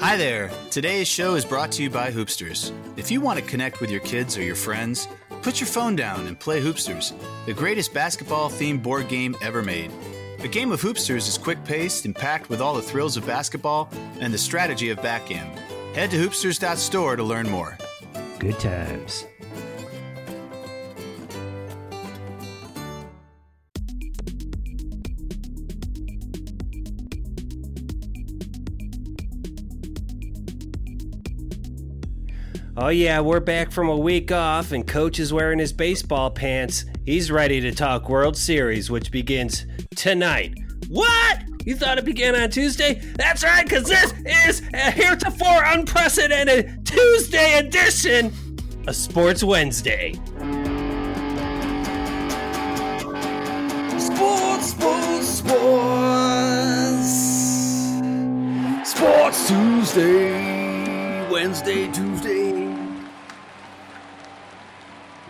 Hi there. Today's show is brought to you by Hoopsters. If you want to connect with your kids or your friends, put your phone down and play Hoopsters, the greatest basketball themed board game ever made. The game of Hoopsters is quick paced and packed with all the thrills of basketball and the strategy of backgammon. Head to hoopsters.store to learn more. Good times. Oh, yeah, we're back from a week off, and Coach is wearing his baseball pants. He's ready to talk World Series, which begins tonight. What? You thought it began on Tuesday? That's right, because this is a heretofore unprecedented Tuesday edition of Sports Wednesday. Sports, sports, sports. Sports Tuesday, Wednesday, Tuesday.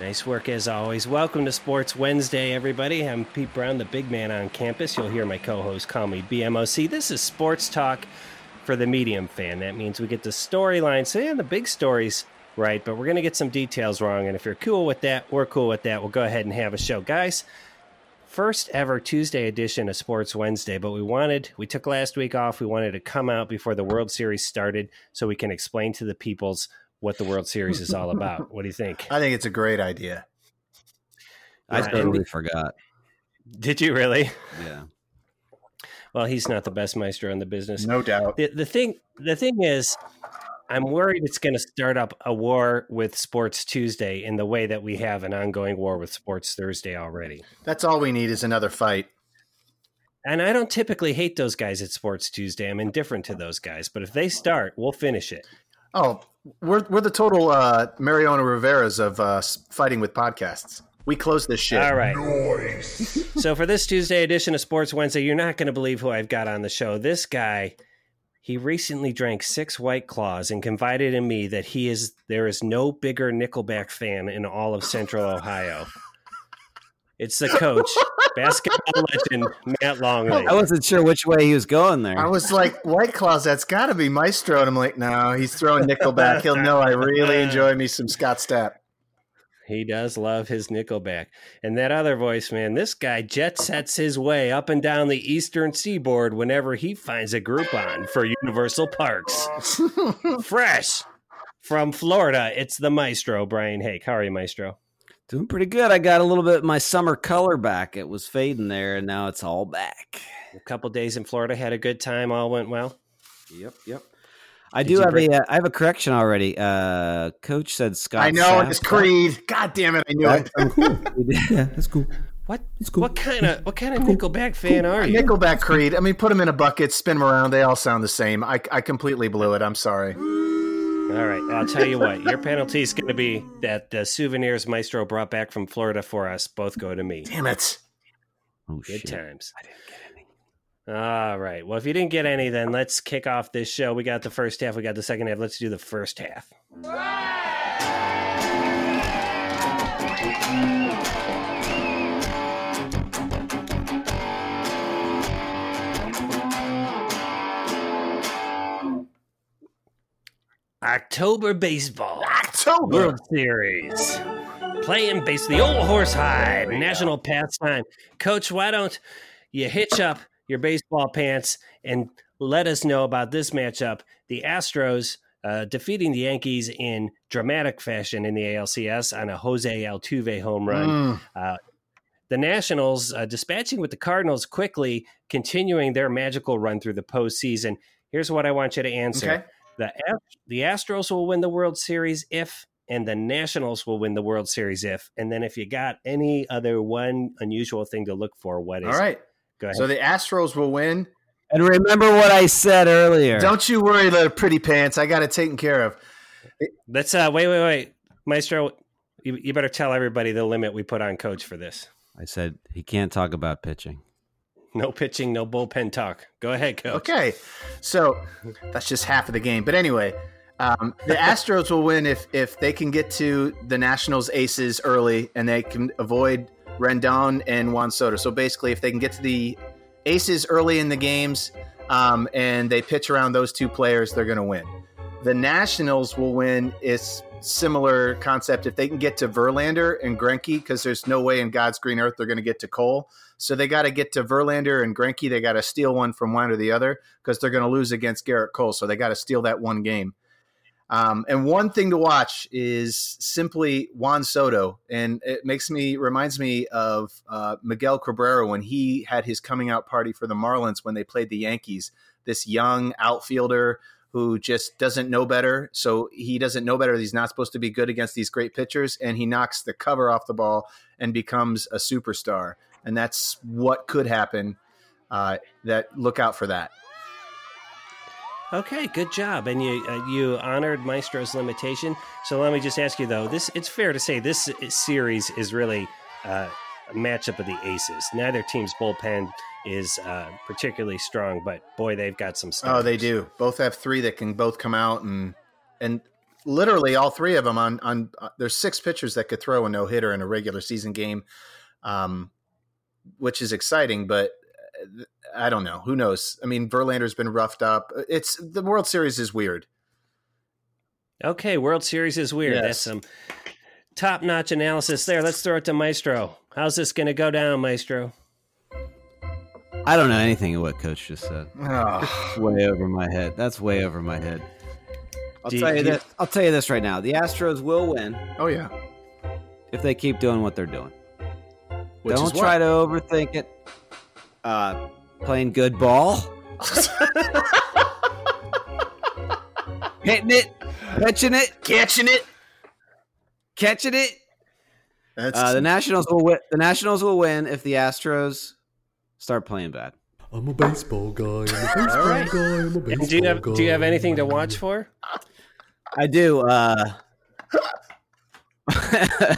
Nice work as always. Welcome to Sports Wednesday, everybody. I'm Pete Brown, the big man on campus. You'll hear my co host call me BMOC. This is sports talk for the medium fan. That means we get the storyline, so yeah, the big stories right, but we're going to get some details wrong. And if you're cool with that, we're cool with that. We'll go ahead and have a show. Guys, first ever Tuesday edition of Sports Wednesday, but we wanted, we took last week off. We wanted to come out before the World Series started so we can explain to the peoples what the World Series is all about. What do you think? I think it's a great idea. I Uh, totally forgot. Did you really? Yeah. Well, he's not the best maestro in the business. No doubt. The, the thing, the thing is, I'm worried it's going to start up a war with Sports Tuesday in the way that we have an ongoing war with Sports Thursday already. That's all we need is another fight. And I don't typically hate those guys at Sports Tuesday. I'm indifferent to those guys, but if they start, we'll finish it. Oh, we're, we're the total uh, Mariano Rivera's of uh, fighting with podcasts. We close this shit. All right. so for this Tuesday edition of Sports Wednesday, you're not going to believe who I've got on the show. This guy, he recently drank six White Claws and confided in me that he is there is no bigger Nickelback fan in all of Central Ohio. It's the coach, basketball legend Matt Longley. I wasn't sure which way he was going there. I was like, White Claws, that's got to be Maestro. And I'm like, no, he's throwing Nickelback. He'll know I really enjoy me some Scott Stapp. He does love his Nickelback. And that other voice, man, this guy jet sets his way up and down the eastern seaboard whenever he finds a Groupon for Universal Parks. Fresh from Florida, it's the Maestro, Brian Hake. How are you, Maestro? Doing pretty good. I got a little bit of my summer color back. It was fading there, and now it's all back. A couple days in Florida, had a good time, all went well. Yep, yep. I Did do have bring- a. Uh, I have a correction already. Uh, Coach said Scott. I know, Sapp- it's Creed. God damn it, I knew it. yeah, that's cool. What? It's cool. What kind of what kind of Nickelback fan are you? Nickelback Creed. I mean, put them in a bucket, spin them around. They all sound the same. I, I completely blew it. I'm sorry. All right, I'll tell you what. Your penalty is going to be that the souvenirs Maestro brought back from Florida for us both go to me. Damn it. Oh Good shit! times. I didn't get any. All right. Well, if you didn't get any, then let's kick off this show. We got the first half. We got the second half. Let's do the first half. October baseball. October. World Series. Playing base, the old horsehide, national pastime. Coach, why don't you hitch up your baseball pants and let us know about this matchup? The Astros uh, defeating the Yankees in dramatic fashion in the ALCS on a Jose Altuve home run. Mm. Uh, the Nationals uh, dispatching with the Cardinals quickly, continuing their magical run through the postseason. Here's what I want you to answer Okay. The the Astros will win the World Series if, and the Nationals will win the World Series if. And then if you got any other one unusual thing to look for, what is? All it? right. go ahead. So the Astros will win. And remember what I said earlier. Don't you worry, little pretty pants. I got it taken care of. Let's uh, wait, wait, wait, Maestro. You, you better tell everybody the limit we put on Coach for this. I said he can't talk about pitching. No pitching, no bullpen talk. Go ahead, Coach. Okay. So that's just half of the game. But anyway, um, the Astros will win if if they can get to the Nationals aces early and they can avoid Rendon and Juan Soto. So basically, if they can get to the aces early in the games, um, and they pitch around those two players, they're going to win. The Nationals will win. It's similar concept. If they can get to Verlander and Greinke, because there's no way in God's green earth they're going to get to Cole. So they got to get to Verlander and Greinke. They got to steal one from one or the other because they're going to lose against Gerrit Cole. So they got to steal that one game. Um, and one thing to watch is simply Juan Soto, and it makes me reminds me of uh, Miguel Cabrera when he had his coming out party for the Marlins when they played the Yankees. This young outfielder who just doesn't know better, so he doesn't know better. He's not supposed to be good against these great pitchers, and he knocks the cover off the ball and becomes a superstar. And that's what could happen. Uh, that look out for that. Okay, good job, and you uh, you honored Maestro's limitation. So let me just ask you though, this it's fair to say this series is really uh, a matchup of the aces. Neither team's bullpen is uh, particularly strong, but boy, they've got some stuff. Oh, they do. Both have three that can both come out and and literally all three of them on on. Uh, there's six pitchers that could throw a no hitter in a regular season game, um, which is exciting, but I don't know. Who knows? I mean, Verlander's been roughed up. It's the World Series is weird. Okay, World Series is weird. Yes. That's some top notch analysis there. Let's throw it to Maestro. How's this going to go down, Maestro? I don't know anything of what Coach just said. Oh. way over my head. That's way over my head. I'll do tell you, you this. I'll tell you this right now. The Astros will win. Oh yeah. If they keep doing what they're doing. Which don't try to overthink it uh, playing good ball, hitting it, catching it, catching it, catching it. Uh, the Nationals will win. The Nationals will win if the Astros start playing bad. I'm a baseball guy. I'm a baseball right. guy. I'm a baseball do you have guy. Do you have anything to watch for? I do. Uh,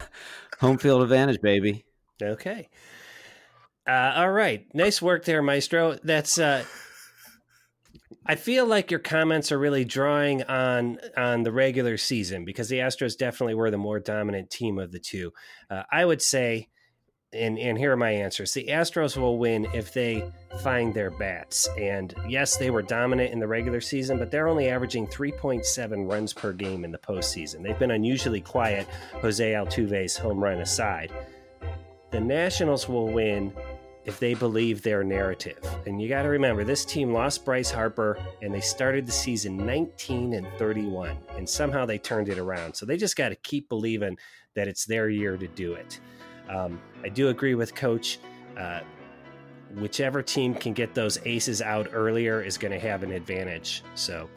home field advantage, baby. Okay. Uh, all right, nice work there, Maestro. That's. Uh, I feel like your comments are really drawing on on the regular season because the Astros definitely were the more dominant team of the two. Uh, I would say, and and here are my answers: the Astros will win if they find their bats. And yes, they were dominant in the regular season, but they're only averaging 3.7 runs per game in the postseason. They've been unusually quiet. Jose Altuve's home run aside. The Nationals will win if they believe their narrative. And you got to remember, this team lost Bryce Harper and they started the season 19 and 31, and somehow they turned it around. So they just got to keep believing that it's their year to do it. Um, I do agree with Coach. Uh, whichever team can get those aces out earlier is going to have an advantage. So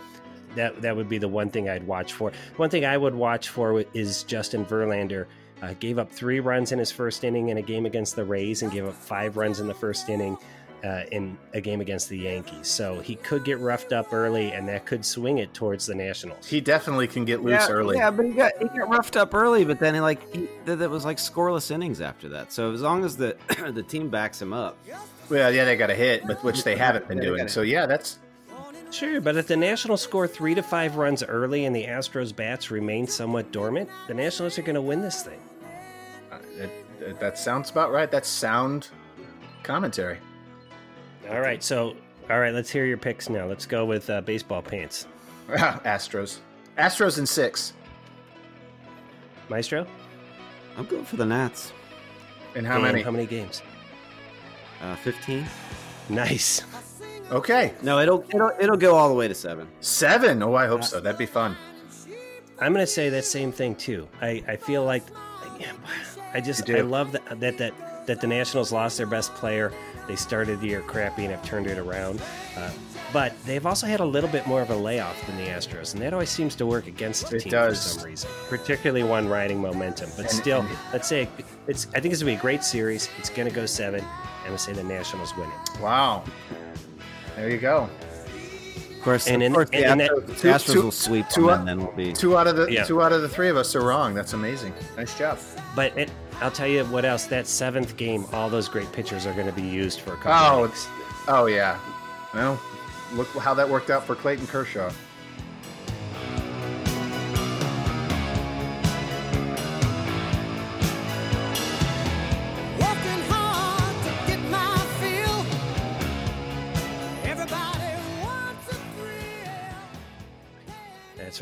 that that would be the one thing I'd watch for. One thing I would watch for is Justin Verlander uh, gave up three runs in his first inning in a game against the Rays and gave up five runs in the first inning uh, in a game against the Yankees. So he could get roughed up early, and that could swing it towards the Nationals. He definitely can get loose yeah, early. Yeah, but he got he got roughed up early, but then he, like he, that was like scoreless innings after that. So as long as the the team backs him up, well, yeah, they got a hit, but which they haven't been doing. So yeah, that's Sure, but if the Nationals score three to five runs early and the Astros bats remain somewhat dormant, the Nationals are going to win this thing. It, that sounds about right. That's sound commentary. All right, so all right, let's hear your picks now. Let's go with uh, baseball pants. Astros, Astros in six. Maestro, I'm going for the Nats. And how and many? How many games? Uh, Fifteen. Nice. Okay. No, it'll it'll it'll go all the way to seven. Seven. Oh, I hope so. That'd be fun. I'm going to say that same thing too. I I feel like I just I love that that that that the Nationals lost their best player. They started the year crappy and have turned it around. Uh, but they've also had a little bit more of a layoff than the Astros, and that always seems to work against the it team does. for some reason, particularly one riding momentum. But and, still, and, let's say it's. I think it's gonna be a great series. It's gonna go seven, and I say the Nationals win it. Wow, there you go. Of course, and, of course the, and Astros, that, the Astros two, will sweep two, them, and then we'll be two out of the yeah. two out of the three of us are wrong. That's amazing. Nice job. But it, I'll tell you what else. That seventh game, all those great pitchers are going to be used for a couple. Oh, it's oh yeah. Well, look how that worked out for Clayton Kershaw.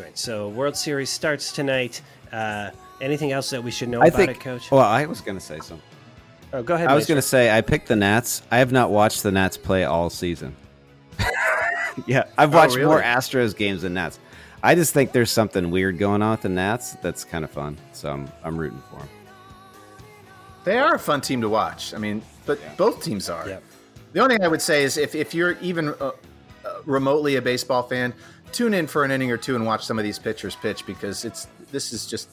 Right. So World Series starts tonight. Uh, anything else that we should know I about think. it, Coach? Well, I was going to say something. oh, go ahead. I was going to say I picked the Nats. I have not watched the Nats play all season. yeah, I've Oh, watched more? Astros games than Nats. I just think there's something weird going on with the Nats that's kind of fun. So I'm I'm rooting for them. They are a fun team to watch. I mean, but both teams are. Yep. The only thing I would say is if, if you're even uh, uh, remotely a baseball fan, tune in for an inning or two and watch some of these pitchers pitch because it's this is just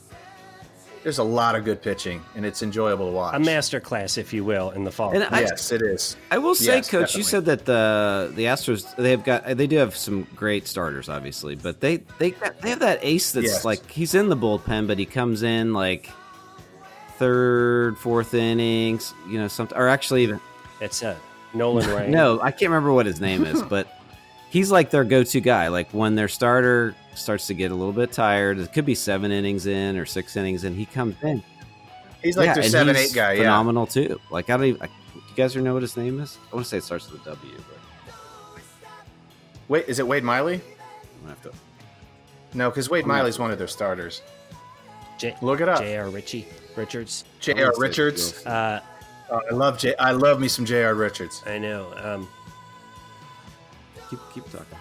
there's a lot of good pitching and it's enjoyable to watch. a master class, if you will, in the fall. And I- yes, it is. I will say, Yes, Coach, you said that the the Astros they've got they do have some great starters, obviously, but they they they have that ace that's Yes. like he's in the bullpen, but he comes in like third, fourth innings, you know, something, or actually even it's a Nolan Ryan. no, I can't remember what his name is, but he's like their go to guy. Like when their starter starts to get a little bit tired, it could be seven innings in or six innings in, he comes in. He's like Yeah, their seven eight guy. Yeah. phenomenal too. Like I don't even. I, you guys know what his name is? I want to say it starts with a W, but Wait, is it Wade Miley? I'm gonna have to. No, because Wade Miley's one of their starters. J- Look it up. J.R. Richie Richards. J.R. Richards. Uh, Oh, I love J. I love me some J.R. Richards. I know. Um, Keep keep talking.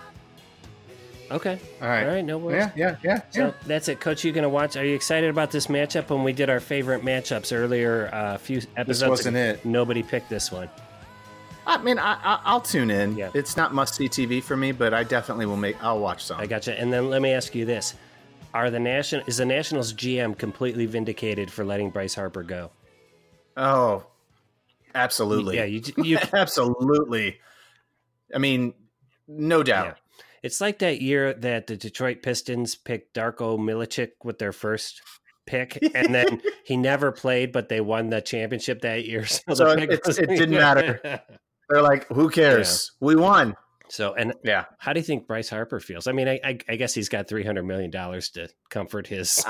okay. All right. All right. No worries. Yeah, yeah, yeah. So yeah. that's it, Coach. You gonna watch? Are you excited about this matchup? When we did our favorite matchups earlier, uh, a few episodes. This wasn't ago, it. Nobody picked this one. I mean, I, I, I'll tune in. Yeah. It's not must see TV for me, but I definitely will make. I'll watch some. I gotcha. And then let me ask you this: Are the national is the Nationals GM completely vindicated for letting Bryce Harper go? oh, absolutely. Yeah, you you absolutely. I mean, no doubt. Yeah. It's like that year that the Detroit Pistons picked Darko Milicic with their first pick, and then he never played, but they won the championship that year. So, So it's- it didn't matter. They're like, who cares? We won. so, and Yeah. how do you think Bryce Harper feels? I mean, I, I, I guess he's got three hundred million dollars to comfort his.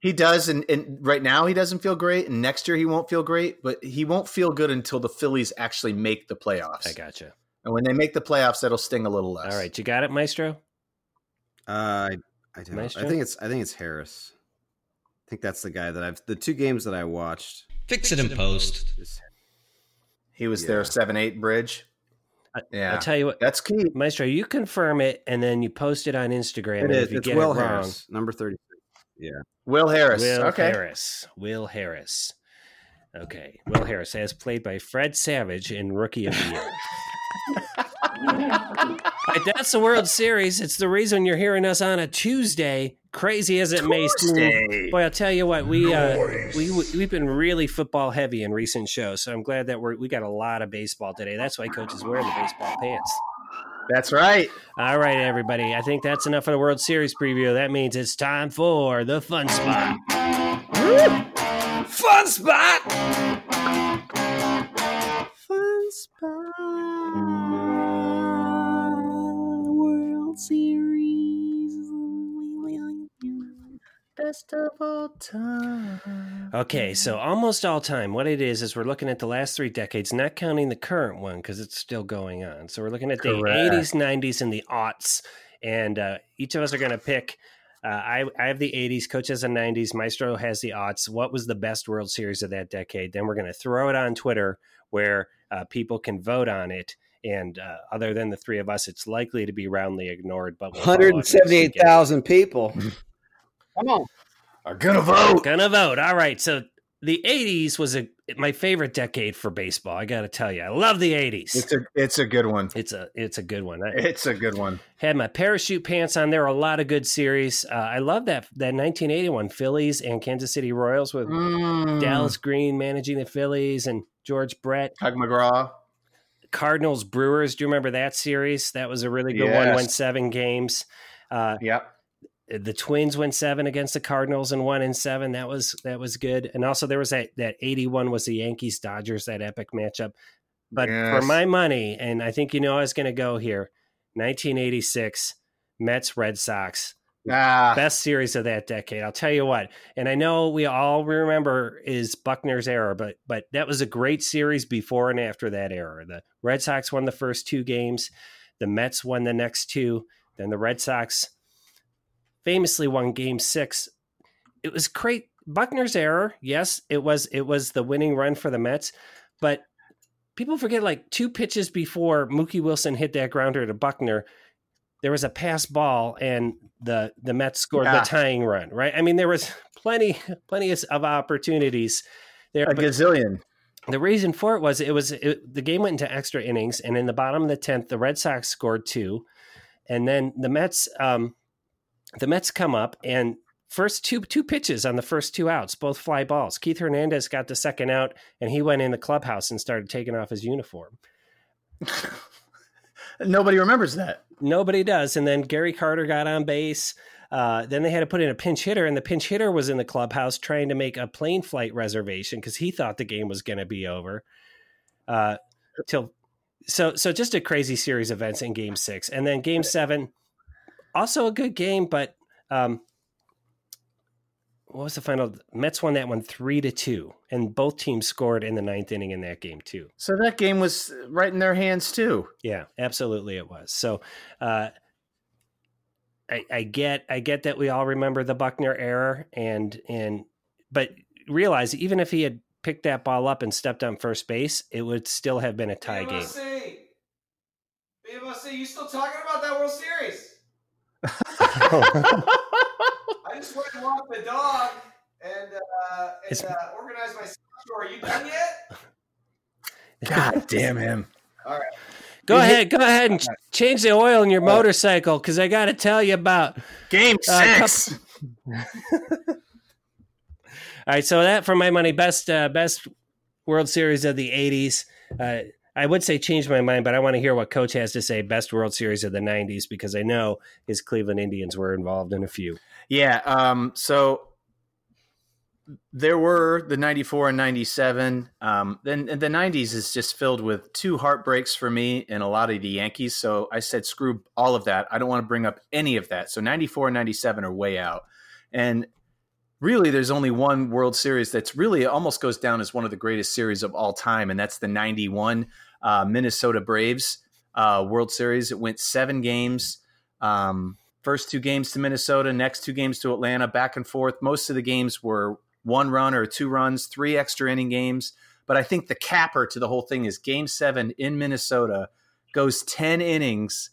He does, and, and right now he doesn't feel great, and next year he won't feel great, but he won't feel good until the Phillies actually make the playoffs. I gotcha. And when they make the playoffs, that'll sting a little less. All right, you got it, Maestro. Uh, I I don't. Maestro? I think it's I think it's Harris. I think that's the guy that I've the two games that I watched. Fix it in post. is- He was Yeah. their seven eight bridge. I- Yeah, I'll tell you what, that's key. Maestro, you confirm it, and then you post it on Instagram. It and is. If you It's get Will it wrong, Harris, number thirty six. Yeah. Will Harris. Will okay. Harris. Will Harris. Okay. Will Harris, as played by Fred Savage in Rookie of the Year. Right, that's the World Series. It's the reason you're hearing us on a Tuesday. Crazy as it may seem. Boy, I'll tell you what, we uh, we we've been really football heavy in recent shows, so I'm glad that we're we got a lot of baseball today. That's why coach is wearing the baseball pants. That's right. All right, everybody. I think that's enough of the World Series preview. That means it's time for the fun spot. Fun spot. Best of all time. Okay, so almost all time. What it is is we're looking at the last three decades, not counting the current one because it's still going on. So we're looking at the 80s, 90s, and the aughts, and uh, each of us are going to pick. Uh, I I have the 80s, Coach has the 90s, Maestro has the aughts. What was the best World Series of that decade? Then we're going to throw it on Twitter where uh, people can vote on it. And uh, other than the three of us, it's likely to be roundly ignored. But we'll follow up Hundred next seventy-eight weekend. thousand people. Come on. Are gonna vote. Gonna vote. All right. So the 80s was a my favorite decade for baseball. I got to tell you, I love the 80s. It's a it's a good one. It's a it's a good one. I It's a good one. had my parachute pants on. There were a lot of good series. Uh, I love that that 1981 Phillies and Kansas City Royals with Mm. Dallas Green managing the Phillies and George Brett. Tug McGraw. Cardinals Brewers. Do you remember that series? That was a really good one. Yes. Went seven games. Uh, Yep. The Twins went seven against the Cardinals and one in seven. That was that was good. And also there was that that eighty one was the Yankees Dodgers that epic matchup. But for my money, and I think you know I was going to go here, nineteen eighty six Mets Red Sox Ah, best series of that decade. I'll tell you what, and I know we all remember is Buckner's era, but but that was a great series before and after that era. The Red Sox won the first two games, the Mets won the next two, then the Red Sox famously won Game Six. It was great. Buckner's error, yes, it was. It was the winning run for the Mets, but people forget like two pitches before Mookie Wilson hit that grounder to Buckner, there was a pass ball and the the Mets scored yeah. the tying run. Right? I mean, there was plenty plenty of opportunities there. A gazillion. The reason for it was it was it, the game went into extra innings, and in the bottom of the tenth, the Red Sox scored two, and then the Mets um, the Mets come up and first two two pitches on the first two outs, both fly balls. Keith Hernandez got the second out, and he went in the clubhouse and started taking off his uniform. Nobody remembers that. Nobody does. And then Gary Carter got on base. Uh, then they had to put in a pinch hitter, and the pinch hitter was in the clubhouse trying to make a plane flight reservation because he thought the game was going to be over. Uh, till so so just a crazy series of events in Game Six, and then Game Seven, also a good game, but um, what was the final? Mets won that one three to two, and both teams scored in the ninth inning in that game too. So that game was right in their hands too. Yeah, absolutely, it was. So, uh, I, I get, I get that we all remember the Buckner error, and and but realize even if he had picked that ball up and stepped on first base, it would still have been a tie BMOC. game. BMOC, you still talking about that World Series? I just went and walked the dog and uh, and uh, organized my store. Are you done yet? God damn him! All right. Go Is ahead, it? go ahead and change the oil in your motorcycle because I got to tell you about game uh, six. All right, so that for my money, best uh, best World Series of the '80s. Uh, I would say change my mind, but I want to hear what Coach has to say. Best World Series of the '90s because I know his Cleveland Indians were involved in a few. Yeah. Um, so there were the 94 and 97. Um, then the 90s is just filled with two heartbreaks for me and a lot of the Yankees. So I said, screw all of that. I don't want to bring up any of that. So 94 and 97 are way out. And really, there's only one World Series that's really almost goes down as one of the greatest series of all time. And that's the 91 uh, Minnesota Braves uh, World Series. It went seven games. Um, First two games to Minnesota, next two games to Atlanta, back and forth. Most of the games were one run or two runs, three extra inning games. But I think the capper to the whole thing is game seven in Minnesota goes 10 innings,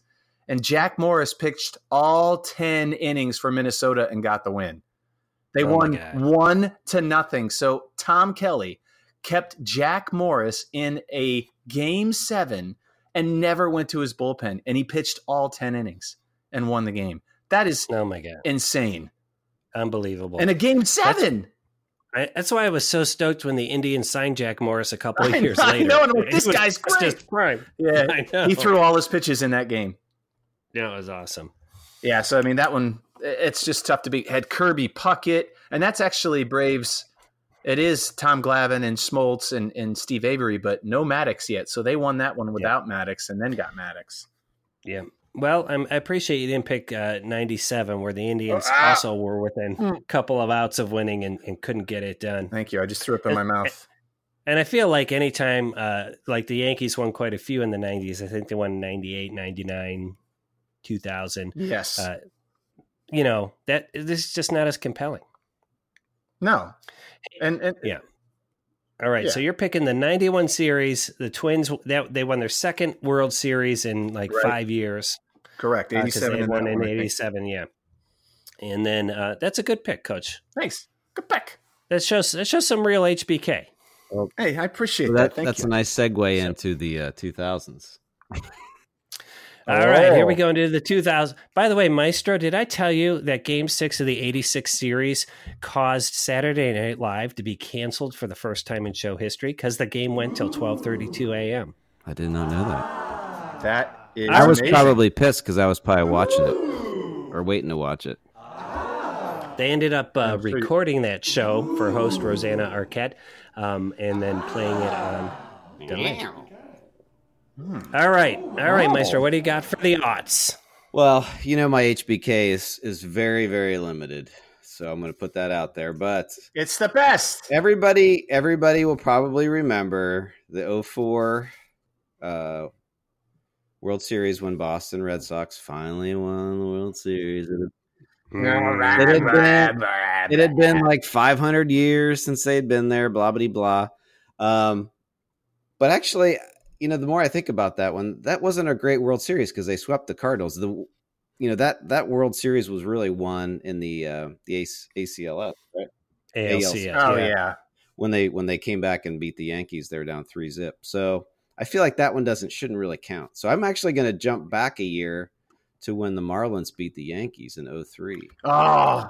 and Jack Morris pitched all 10 innings for Minnesota and got the win. They oh won one to nothing. So Tom Kelly kept Jack Morris in a game seven and never went to his bullpen, and he pitched all 10 innings and won the game. That is oh my god, insane, unbelievable. And a game seven. That's, I, that's why I was so stoked when the Indians signed Jack Morris a couple of years later. No, no, this was, guy's great. Just prime. Yeah, he threw all his pitches in that game. Yeah, it was awesome. Yeah, so I mean that one, it's just tough to beat. Had Kirby Puckett, and that's actually Braves. It is Tom Glavine and Smoltz and, and Steve Avery, but no Maddux yet. So they won that one without yeah. Maddux and then got Maddux. Yeah. Well, I'm, i appreciate you didn't pick uh, 97, where the Indians ah. also were within a couple of outs of winning and, and, couldn't get it done. Thank you. I just threw up in my mouth. And I feel like anytime, uh, like the Yankees won quite a few in the 90s. I think they won 98, 99, 2000. Yes. Uh, you know, that this is just not as compelling. No. And, and yeah. All right, yeah. so you're picking the 91 series. The Twins that they won their second World Series in like right. 5 years. Correct. 87 uh, one in 87, yeah. And then uh, that's a good pick, coach. Thanks. Good pick. That shows that shows some real HBK. Well, hey, I appreciate that. that that's you. a nice segue into the uh, 2000s. All oh. right, here we oh. go into the 2000. By the way, Maestro, did I tell you that Game Six of the '86 series caused Saturday Night Live to be canceled for the first time in show history because the game went till 12:32 a.m. I did not know that. That is. I was amazing. probably pissed because I was probably watching it or waiting to watch it. They ended up uh, recording that show for host Rosanna Arquette, um, and then playing it on delay. Hmm. All right, all right, Maestro. What do you got for the odds? Well, you know my HBK is is very very limited, so I'm going to put that out there. But it's the best. Everybody, everybody will probably remember the 04 uh, World Series when Boston Red Sox finally won the World Series. It had been, it had been like 500 years since they'd been there, blah, blah, blah. Um, but actually, you know, the more I think about that one, that wasn't a great World Series because they swept the Cardinals. The you know that that World Series was really won in the uh, the ACLS, right? ALCS. Oh yeah. yeah. When they when they came back and beat the Yankees, they were down three zip. So I feel like that one doesn't shouldn't really count. So I'm actually going to jump back a year to when the Marlins beat the Yankees in 03. Oh,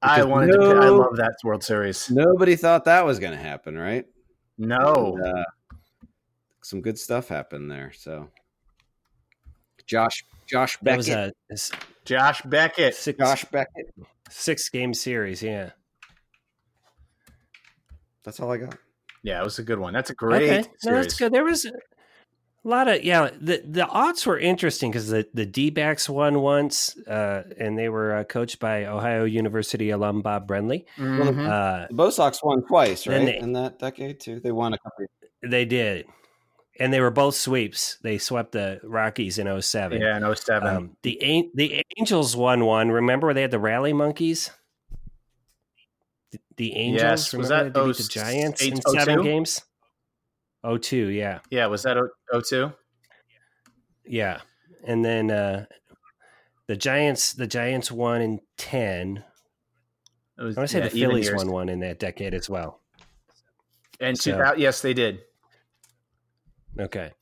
I wanted no, to. I love that World Series. Nobody thought that was going to happen, right? No. And, uh, some good stuff happened there. So, Josh, Josh Beckett, a, Josh Beckett, six, Josh Beckett, six game series. Yeah, that's all I got. Yeah, it was a good one. That's a great. Okay. No, that's good. There was a lot of yeah. The the odds were interesting because the the D backs won once, uh, and they were uh, coached by Ohio University alum Bob Brenly. Mm-hmm. Uh, the Bo Sox won twice, right? They, in that decade too, they won a couple. They did and they were both sweeps. They swept the Rockies in 07. Yeah, in 07. Um, the the Angels won one. Remember where they had the Rally Monkeys? The, the Angels. Yes, was that they the Giants eight, in seven games? 02, yeah. Yeah, was that 02? Yeah. And then uh, the Giants the Giants won in 10. Was, I want to say yeah, the Phillies won one in that decade as well. And so, yes, they did. Okay.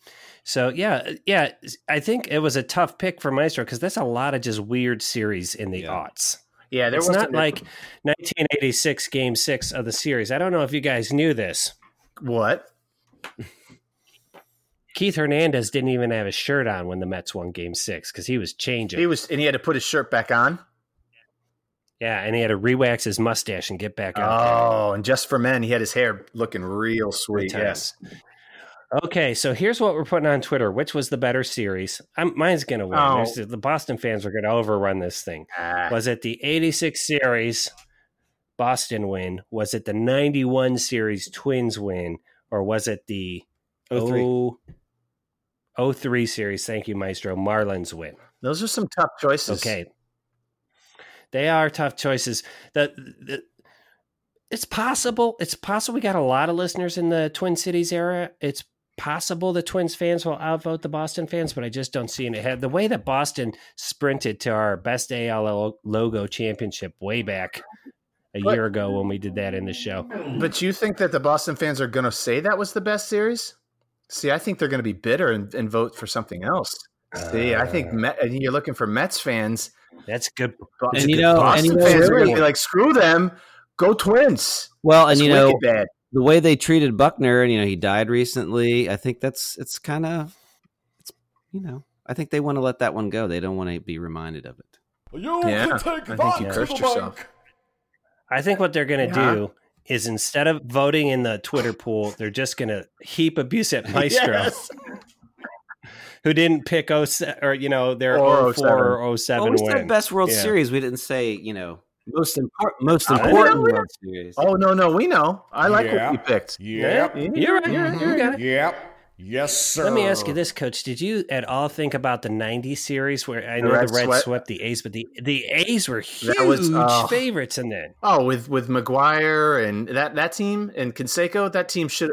So yeah, uh, yeah, I think it was a tough pick for Maestro because that's a lot of just weird series in the yeah. aughts. Yeah, there was not like 1986 Game Six of the series. I don't know if you guys knew this. What? Keith Hernandez didn't even have his shirt on when the Mets won Game Six because he was changing. He was, and he had to put his shirt back on. Yeah, and he had to rewax his mustache and get back out. Oh, and just for men, he had his hair looking real sweet. Yes. Okay, so here's what we're putting on Twitter. Which was the better series? I'm, mine's going to win. Oh. The Boston fans are going to overrun this thing. Ah. Was it the 86 series Boston win? Was it the 91 series Twins win? Or was it the 03, 03 series, thank you, Maestro, Marlins win? Those are some tough choices. Okay. They are tough choices. The, the it's possible. It's possible we got a lot of listeners in the Twin Cities era. It's possible the Twins fans will outvote the Boston fans, but I just don't see it ahead. The way that Boston sprinted to our best AL logo championship way back a but, year ago when we did that in the show. But you think that the Boston fans are going to say that was the best series? See, I think they're going to be bitter and, and, vote for something else. See, I think uh. Met, you're looking for Mets fans. That's good. And you know, Boston and you know, fans really, are going to be like, "Screw them, go Twins." Well, and you know, bad the way they treated Buckner, and you know he died recently. I think that's it's kind of it's you know I think they want to let that one go. They don't want to be reminded of it. You yeah, I think you cursed yourself. I think what they're going to yeah. do is instead of voting in the Twitter pool, they're just going to heap abuse at Maestro. yes. Who didn't pick 07, or you know their or 04 or 07 well, we win. said best World yeah. Series. We didn't say you know most important, most important World Series. Oh no, no, we know. I like what you picked. Yep. Yeah, you're right. You're, you got it. Yep. Yes, sir. Let me ask you this, Coach. Did you at all think about the '90s series where I know the, Red the Reds swept. swept the A's, but the the A's were huge was, uh, favorites in that. Oh, with with McGwire and that that team and Canseco, that team should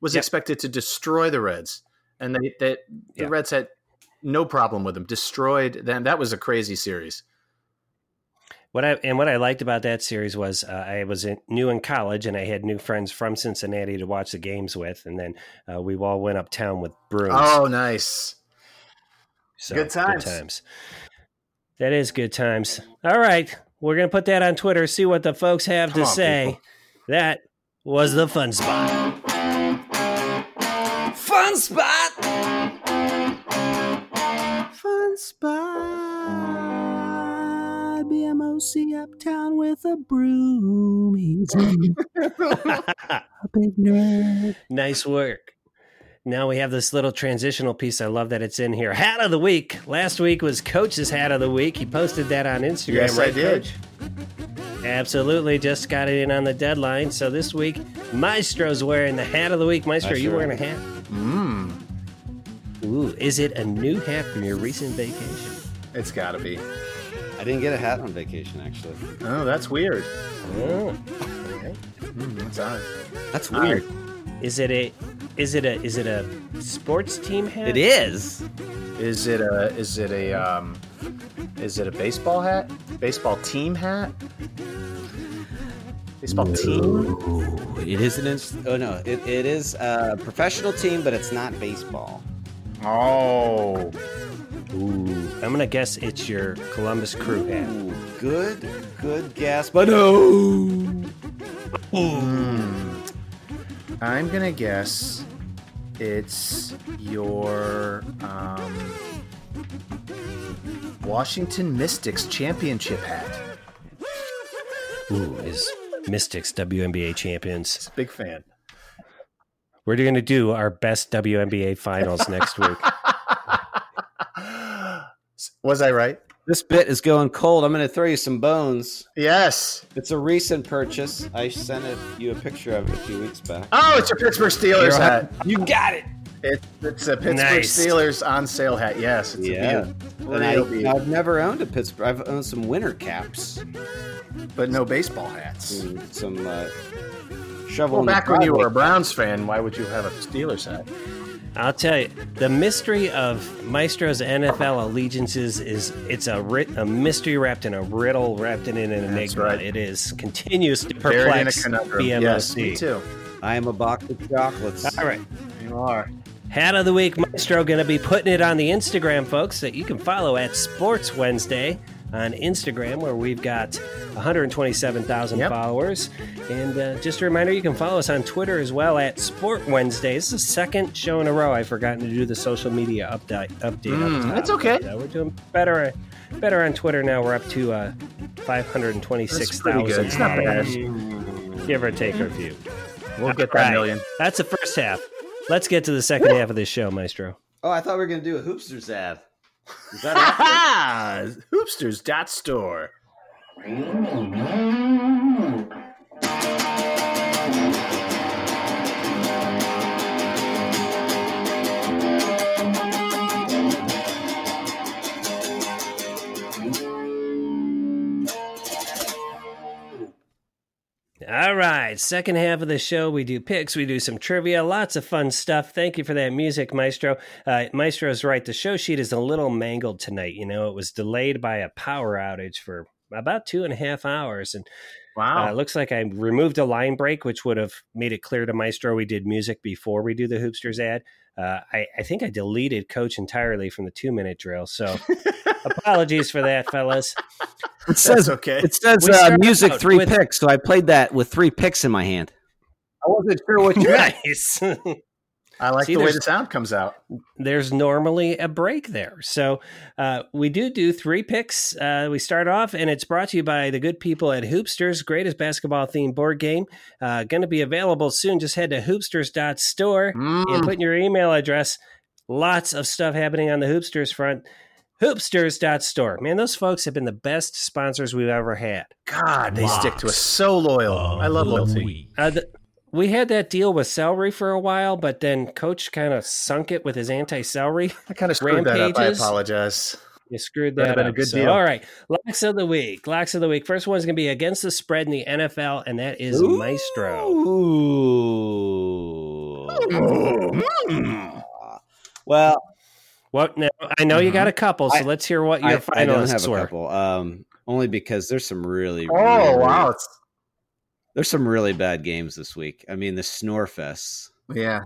was yep. expected to destroy the Reds, and they that the yep. Reds had no problem with them. Destroyed them. That was a crazy series. What I and what I liked about that series was uh, I was in, new in college and I had new friends from Cincinnati to watch the games with, and then uh, we all went uptown with brooms. Oh, nice! So, good times. Good times. That is good times. All right, we're gonna put that on Twitter. See what the folks have Come to on, say. People. That was the fun spot. Fun spot. Fun spot. BMOC uptown with a broom. He's a big nerd. Nice work. Now we have this little transitional piece. I love that it's in here. Hat of the week. Last week was Coach's hat of the week. He posted that on Instagram. Yes, right, I did. Coach? Absolutely. Just got it in on the deadline. So this week, Maestro's wearing the hat of the week. Maestro, are you wearing a hat? Mmm. Ooh, is it a new hat from your recent vacation? It's got to be. I didn't get a hat on vacation actually. Oh, that's weird. Oh. Hmm, that's odd. That's I- weird. Is it a is it a is it a sports team hat? It is. Is it a is it a um is it a baseball hat? Baseball team hat? Baseball team? It is an. ins- Oh no! It, it is a professional team, but it's not baseball. Oh. Ooh, I'm gonna guess it's your Columbus Crew hat. Ooh, good, good guess, but no. Hmm. I'm gonna guess it's your um, Washington Mystics championship hat. Ooh, is Mystics WNBA champions. Big fan. We're gonna do our best WNBA finals next week. Was I right? This bit is going cold. I'm going to throw you some bones. Yes. It's a recent purchase. I sent it, you a picture of it a few weeks back. Oh, it's your Pittsburgh Steelers You're hat. You got it. It, it's a Pittsburgh Nice. Steelers on sale hat. Yes, it's Yeah. a beaut. And I, I've never owned a Pittsburgh. I've owned some winter caps, but no baseball hats. and some uh, shovel. Well, back when you were a Browns fan, why would you have a Steelers hat? I'll tell you, the mystery of Maestro's NFL allegiances is it's a ri- a mystery wrapped in a riddle, wrapped in an enigma. right. It is continues to Buried in a perplex conundrum. BMOC. Yes, me too. I am a box of chocolates. All right. You are. Hat of the week, Maestro, going to be putting it on the Instagram, folks, that you can follow at Sports Wednesday on Instagram, where we've got 127,000 Yep. followers. And uh, just a reminder, you can follow us on Twitter as well at Sport Wednesday. This is the second show in a row I've forgotten to do the social media update. update Mm, top. that's okay. But, uh, we're doing better. Better on Twitter now. We're up to uh, 526,000. That's pretty good. It's not bad. followers, Give or take a few. We'll get that Right. million. That's the first half. Let's get to the second half of this show, Maestro. Oh, I thought we were going to do a Hoopsters ad. Is that Ha Hoopsters dot store. All right, second half of the show, we do picks, we do some trivia, lots of fun stuff. Thank you for that music, Maestro. Uh, Maestro's right. The show sheet is a little mangled tonight. You know, it was delayed by a power outage for about two and a half hours, and Wow. uh, it looks like I removed a line break, which would have made it clear to Maestro we did music before we do the Hoopsters ad. Uh, I, I think I deleted Coach entirely from the two minute drill, so apologies for that, fellas. It says okay. it says uh, music three with- picks, so I played that with three picks in my hand. I wasn't sure what you meant. nice. I like See, the way the sound comes out. there's normally a break there. So uh, we do do three picks. Uh, we start off, and it's brought to you by the good people at Hoopsters, greatest basketball themed board game. Uh, Going to be available soon. Just head to hoopsters.store and Mm. put in your email address. Lots of stuff happening on the Hoopsters front. Hoopsters.store. Man, those folks have been the best sponsors we've ever had. God, they stick to us so loyal. I love loyalty. Uh, the, we had that deal with celery for a while, but then Coach kind of sunk it with his anti celery. I kind of screwed that up. I apologize. You screwed That'd that up. a good So, deal. all right, locks of the week. Locks of the week. First one's going to be against the spread in the NFL, and that is Maestro. Ooh. Well, Well, now I know you got a couple, so I- let's hear what your I, your I don't finalists have a couple. Um, only because there's some really, Oh really- wow! It's, there's some really bad games this week. I mean, the Snorefests. yeah.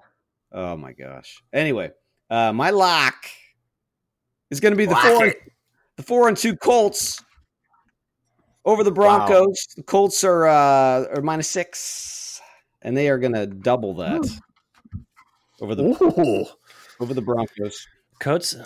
Oh my gosh. Anyway, uh, my lock is going to be the Lock four, it. the four and two Colts over the Broncos. The Colts are uh, are minus six, and they are going to double that over the Ooh. over the Broncos. Colts,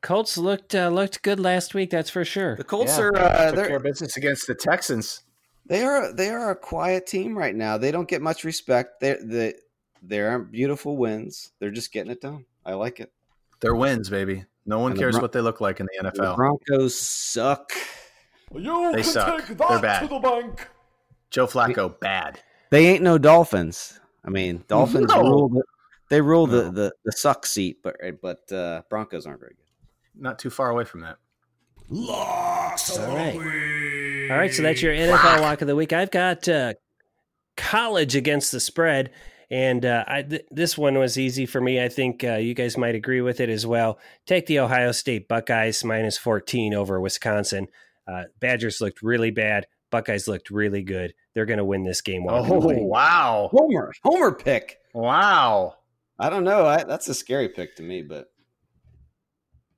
Colts looked uh, looked good last week. That's for sure. The Colts Yeah. are uh, Took care they're of business against the Texans. they are they are a quiet team right now. They don't get much respect. They they they aren't beautiful wins. They're just getting it done. I like it. They're wins, baby. No one And the cares Bron- what they look like in the The NFL. Broncos suck. You They can suck. take They're bad. to the bank. Joe Flacco, bad. They ain't no Dolphins. I mean, Dolphins No. rule the they rule the, No. the the suck seat, but but uh, Broncos aren't very good. Not too far away from that. All right. All right. So that's your NFL lock of the week. I've got uh, college against the spread. And uh, I, th- this one was easy for me. I think uh, you guys might agree with it as well. Take the Ohio State Buckeyes minus 14 over Wisconsin. Uh, Badgers looked really bad. Buckeyes looked really good. They're going to win this game. Oh wow! Homer, Homer pick. Wow! I don't know. I, that's a scary pick to me, but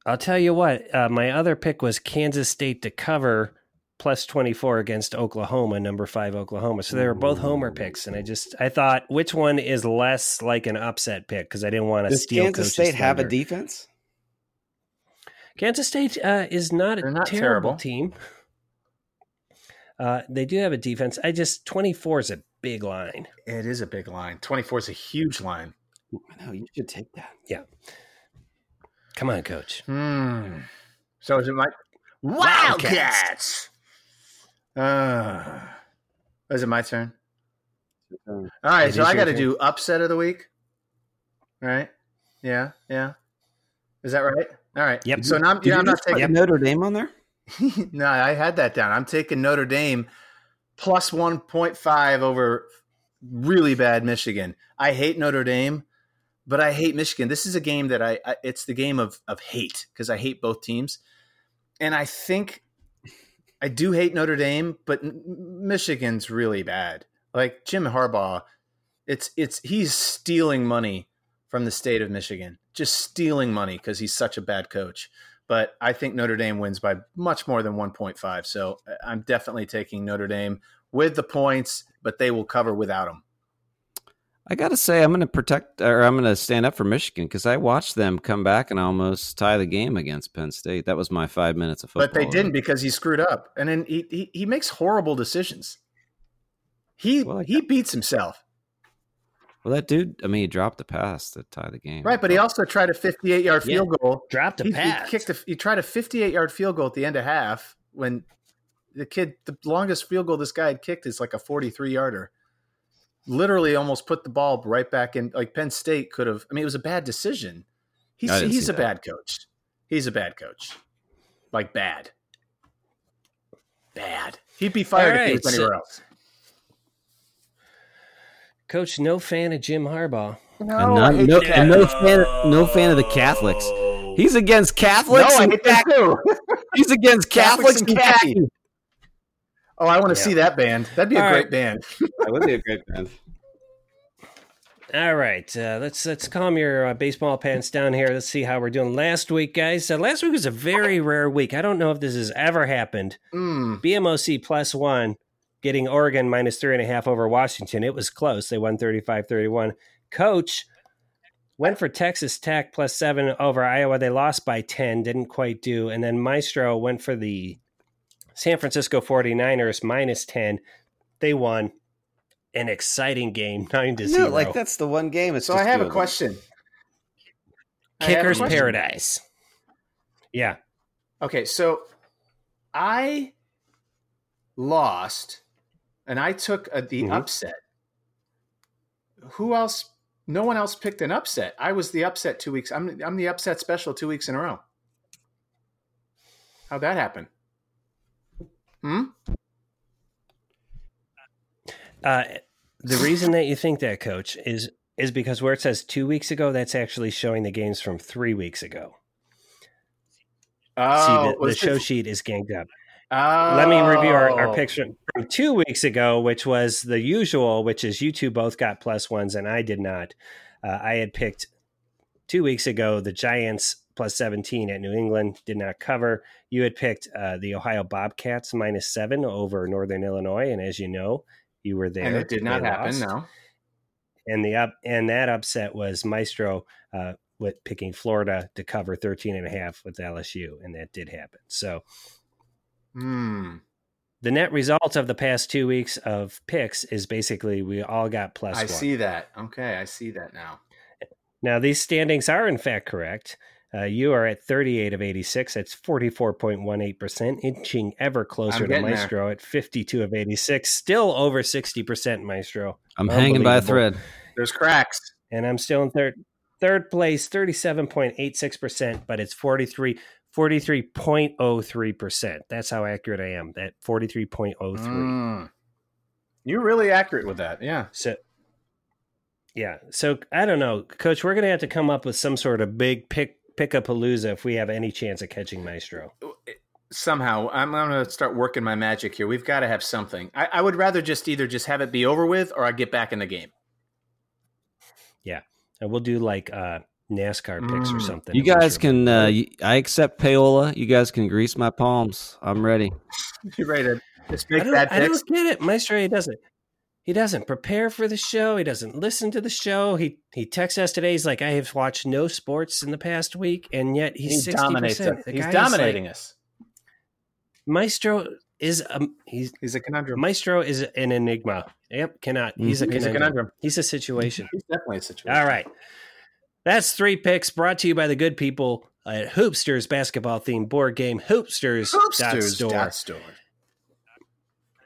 I'll tell you what. Uh, my other pick was Kansas State to cover plus 24 against Oklahoma, number five Oklahoma. So they were both homer picks. And I just, I thought, which one is less like an upset pick? Because I didn't want to steal Kansas Coach's State have a defense? Kansas State uh, is not a They're not terrible, terrible. team. Uh, they do have a defense. I just 24 is a big line. It is a big line. Twenty four is a huge line. I know you should take that. Yeah. Come on, coach. Hmm. So is it my Wildcats? Uh, is it my turn? All right, It so I got to do upset of the week. Right? Yeah, yeah. Is that right? All right. Yep. So now, I'm- yeah, I'm not taking. Notre Dame on there? no, I had that down. I'm taking Notre Dame plus 1.5 over really bad Michigan. I hate Notre Dame, but I hate Michigan. This is a game that I, I it's the game of of hate because I hate both teams. And I think I do hate Notre Dame, but Michigan's really bad. Like Jim Harbaugh, it's it's he's stealing money from the state of Michigan. Just stealing money because he's such a bad coach but I think Notre Dame wins by much more than 1.5. So uh, I'm definitely taking Notre Dame with the points, but they will cover without them. I got to say, I'm going to protect or I'm going to stand up for Michigan because I watched them come back and almost tie the game against Penn State. That was my five minutes of football. But they didn't because he screwed up, and then he he, he makes horrible decisions. He Well, he beats himself, Well, that dude, I mean, he dropped the pass to tie the game. right? But he also tried a 58 yard Yeah. field goal. Dropped a He, he kicked a, he tried a 58 yard field goal at the end of half when the kid the longest field goal this guy had kicked is like a 43 yarder. Literally almost put the ball right back in like Penn State could have I mean it was a bad decision. He's he's a that. bad coach. He's a bad coach. Like bad. Bad. He'd be fired All if he right, was so- anywhere else. Coach, no fan of Jim Harbaugh. And not- no, and no fan, no fan of the Catholics. He's against Catholics. No, I hate that too. He's against Catholics Catholics and and khaki. Khaki. Oh, I want to Yeah. see that band. That'd be a great right. band. That would be a great band. All right, uh, let's let's calm your uh, baseball pants down here. Let's see how we're doing last week, guys. Uh, last week was a very rare week. I don't know if this has ever happened. Mm. BMOC plus one, getting Oregon minus three and a half over Washington. It was close. They won 35 31. Coach went for Texas Tech plus seven over Iowa. They lost by 10, didn't quite do. And then Maestro went for the San Francisco 49ers minus 10. They won an exciting game, 9 to 0. No, like that's the one game. It's So I have two a question. I a Kicker's question. Paradise. Yeah. Okay, so I lost, and I took a, the Mhm. upset. Who else? No one else picked an upset. I was the upset two weeks. I'm I'm the upset special two weeks in a row. How'd that happen? Hmm. Uh, the reason that you think that, Coach, is is because where it says two weeks ago, that's actually showing the games from three weeks ago. Oh, See, the, the show sheet is ganged up. Oh. Let me review our, our picks from from two weeks ago, which was the usual, which is you two both got plus ones and I did not. Uh, I had picked two weeks ago the Giants plus 17 at New England, did not cover. You had picked uh, the Ohio Bobcats minus seven over Northern Illinois. And as you know, you were there. and it did not They happen. lost. No. and the up and that upset was Maestro uh, with picking Florida to cover 13 and a half with LSU and that did happen. So Hmm. the net result of the past 2 weeks of picks is basically we all got plus I 1. see that. Okay, I see that now. Now these standings are in fact correct. Uh, you are at 38 of 86. That's 44.18%, inching ever closer to getting there. Maestro at 52 of 86. Still over 60% Maestro. I'm hanging by a thread. There's cracks. and I'm still in third third place, thirty seven point eight six percent, but it's 43 43.03%. That's how accurate I am. That 43.03. Mm. You're really accurate with that. Yeah. So yeah. So I don't know, coach, we're going to have to come up with some sort of big pick pick a palooza if we have any chance of catching Maestro. Somehow, I'm, I'm going to start working my magic here. We've got to have something. I, I would rather just either just have it be over with or I get back in the game. Yeah. And we'll do like uh NASCAR picks or Mm. something. You guys can. Uh, y- I accept payola. You guys can grease my palms. I'm ready. You're ready to just I make don't, bad I picks. don't get it. Maestro, doesn't. He doesn't prepare for the show. He doesn't listen to the show. He he texts us today. He's like, I have watched no sports in the past week, and yet he's sixty dominates percent. He's dominating us. Maestro is um he's He's a conundrum. Maestro is an enigma. Yep, cannot. He's a Mm-hmm. He's a conundrum. conundrum. He's a situation. He's definitely a situation. All right. That's three picks brought to you by the good people at Hoopsters basketball themed board game Hoopsters. dot Hoopsters store. dot store.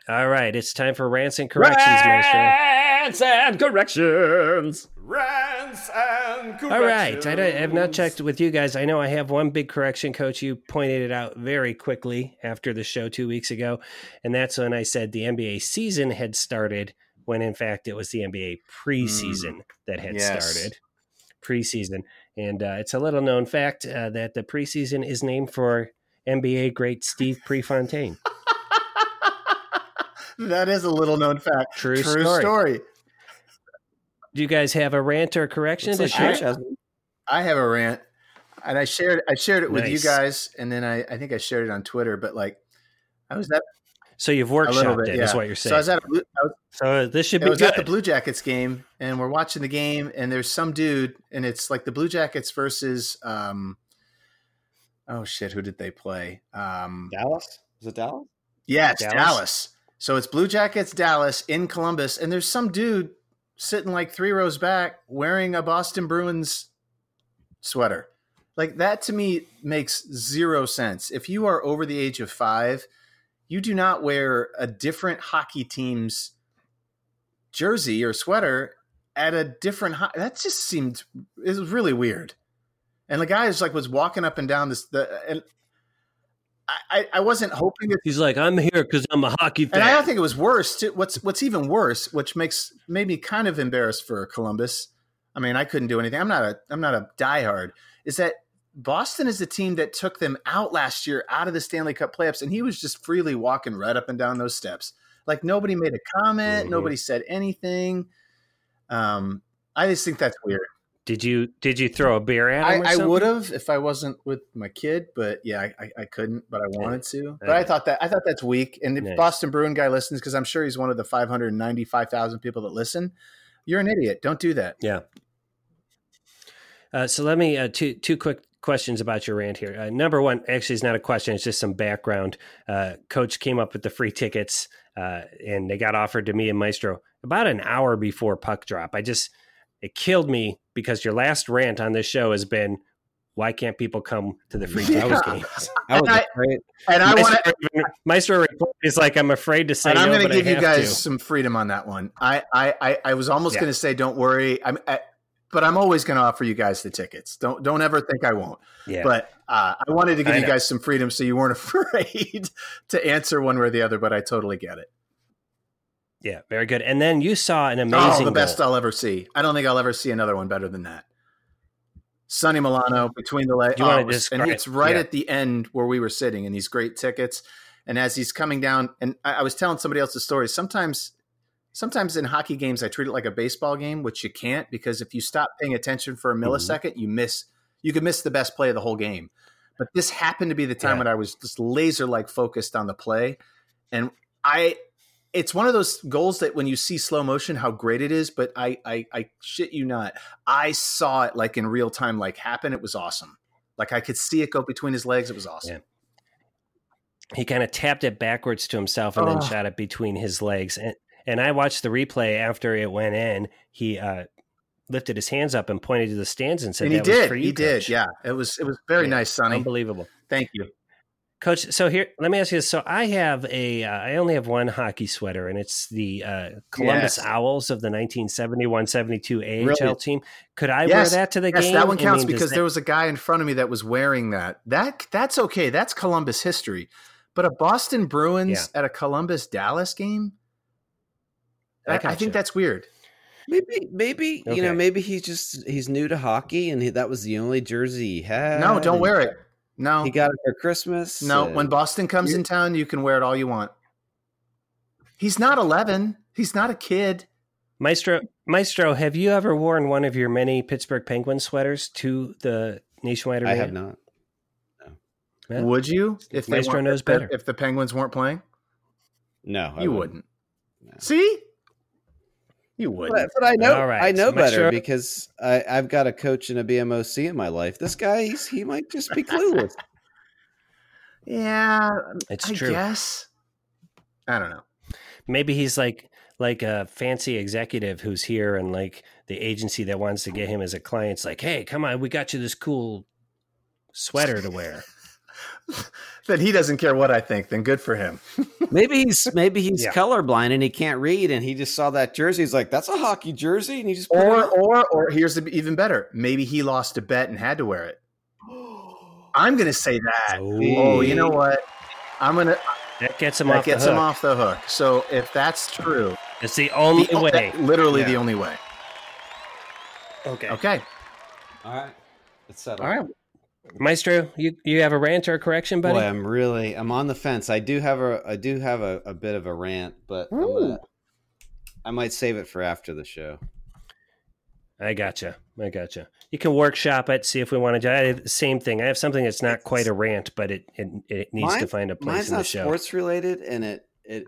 All right, it's time for rants and corrections, Maestro. Rants and corrections. Rants and corrections. All right, I, don't- I have not checked with you guys. I know I have one big correction, Coach. You pointed it out very quickly after the show two weeks ago, and that's when I said the NBA season had started, when in fact it was the NBA preseason that had Yes. started. Preseason, and uh, it's a little known fact uh, that the preseason is named for NBA great Steve Prefontaine. that is a little known fact. True True story. story. Do you guys have a rant or correction Looks to like share? Coach has- I have a rant, and I shared I shared it with you guys, and then I, I think I shared it on Twitter. But like, I was at So you've worked a little workshopped bit. it, yeah. is what you're saying. So. I was at a, Blue- I was, So this should be. I be was good. at the Blue Jackets game, and we're watching the game, and there's some dude, and it's like the Blue Jackets versus um, oh shit, who did they play? Um, Dallas. Is it Dallas? Yes, Dallas? Dallas? So it's Blue Jackets, Dallas in Columbus, and there's some dude sitting like three rows back wearing a Boston Bruins sweater. Like that to me makes zero sense. If you are over the age of five, you do not wear a different hockey team's jersey or sweater at a different. Ho- that just seemed it was really weird. And the guy is like was walking up and down this the and I I, wasn't hoping that He's like, I'm here because I'm a hockey fan. and I don't think it was worse. Too. What's what's even worse, which makes made me kind of embarrassed for Columbus. I mean, I couldn't do anything. I'm not a I'm not a diehard. Is that Boston is the team that took them out last year out of the Stanley Cup playoffs, and he was just freely walking right up and down those steps. Like nobody made a comment, Mhm. nobody said anything. Um, I just think that's weird. Did you did you throw a beer at I, him? or I would have if I wasn't with my kid, but yeah, I, I, I couldn't, but I wanted to. But I thought that I thought that's weak. And if Nice. Boston Bruin guy listens, because I'm sure he's one of the 595,000 people that listen, you're an idiot. Don't do that. Yeah. Uh, so let me uh, two two quick questions about your rant here. Uh, number one, actually, it's not a question; it's just some background. Uh, Coach came up with the free tickets, uh, and they got offered to me and Maestro about an hour before puck drop. I just it killed me because your last rant on this show has been, "Why can't people come to the free Yeah. throws games?" I was And I- afraid. And I want to, Maestro, Maestro is like, "I'm afraid to say and I'm no, going to give you guys to." some freedom on that one. I, I, I, I was almost Yeah. going to say, don't worry. I'm, I, but I'm always going to offer you guys the tickets. Don't, don't ever think I won't. Yeah. But uh, I wanted to give you guys some freedom so you weren't afraid to answer one way or the other. But I totally get it. Yeah, very good. And then you saw an amazing Oh, the best goal. I'll ever see. I don't think I'll ever see another one better than that. Sonny Milano between the legs. It and it's right yeah. at the end where we were sitting in these great tickets. And as he's coming down, and I, I was telling somebody else the story. Sometimes, sometimes in hockey games, I treat it like a baseball game, which you can't because if you stop paying attention for a Mm-hmm. millisecond, you miss. You could miss the best play of the whole game. But this happened to be the time Yeah. when I was just laser like focused on the play, and I it's one of those goals that when you see slow motion, how great it is. But I, I, I shit you not, I saw it like in real time, like happen. It was awesome. Like I could see it go between his legs. It was awesome. Yeah. he kind of tapped it backwards to himself and then Oh. shot it between his legs. And and I watched the replay after it went in. He uh, lifted his hands up and pointed to the stands and said, and he "That was did. He did. Yeah, it was. It was very Yeah. nice, Sonny. unbelievable." Thank you. Coach, so here, let me ask you this. So I have a, uh, I only have one hockey sweater, and it's the uh, Columbus Yes. Owls of the 1971-72 AHL Really? team. Could I Yes. wear that to the yes, game? that one I counts mean, because that- there was a guy in front of me that was wearing that. That that's okay. That's Columbus history. But a Boston Bruins at a Columbus Dallas game, I I, I think that's weird. Maybe, maybe you know, maybe he's just he's new to hockey, and he, that was the only jersey he had. No, don't and wear it. No, He got it for Christmas. no. and- When Boston comes in town, you can wear it all you want. He's not eleven. He's not a kid. Maestro, Maestro, have you ever worn one of your many Pittsburgh Penguins sweaters to the nationwide I have not. Yeah. Would you? If Maestro knows if the- better. If the Penguins weren't playing, No, I you wouldn't. No. See, you wouldn't. But, but I know, All right, I know so make better sure- because I, I've got a coach and a BMOC in my life. This guy, he's, he might just be clueless. yeah, It's I true. guess. I don't know. Maybe he's like like a fancy executive who's here and like the agency that wants to get him as a client's like, hey, come on, we got you this cool sweater to wear. Then he doesn't care what I think. Then good for him. Maybe he's maybe he's Yeah. colorblind and he can't read, and he just saw that jersey. He's like, "That's a hockey jersey," and he just put Or, on. or, or here's the, even better. Maybe he lost a bet and had to wear it. I'm going to say that. Oh, you know what? I'm going to. That gets him That off gets the him hook. off the hook. So if that's true, It's the only the- way. that- literally the only way. Okay. Okay. All right, it's settled. All right. Maestro, you, you have a rant or a correction, buddy? Boy, I'm really I'm on the fence. I do have a I do have a, a bit of a rant, but I'm gonna, I might save it for after the show. I gotcha. I gotcha. You can workshop it, see if we want to do I the same thing. I have something that's not quite a rant, but it it, it needs to find a place Mine's in the not show. sports related, and it it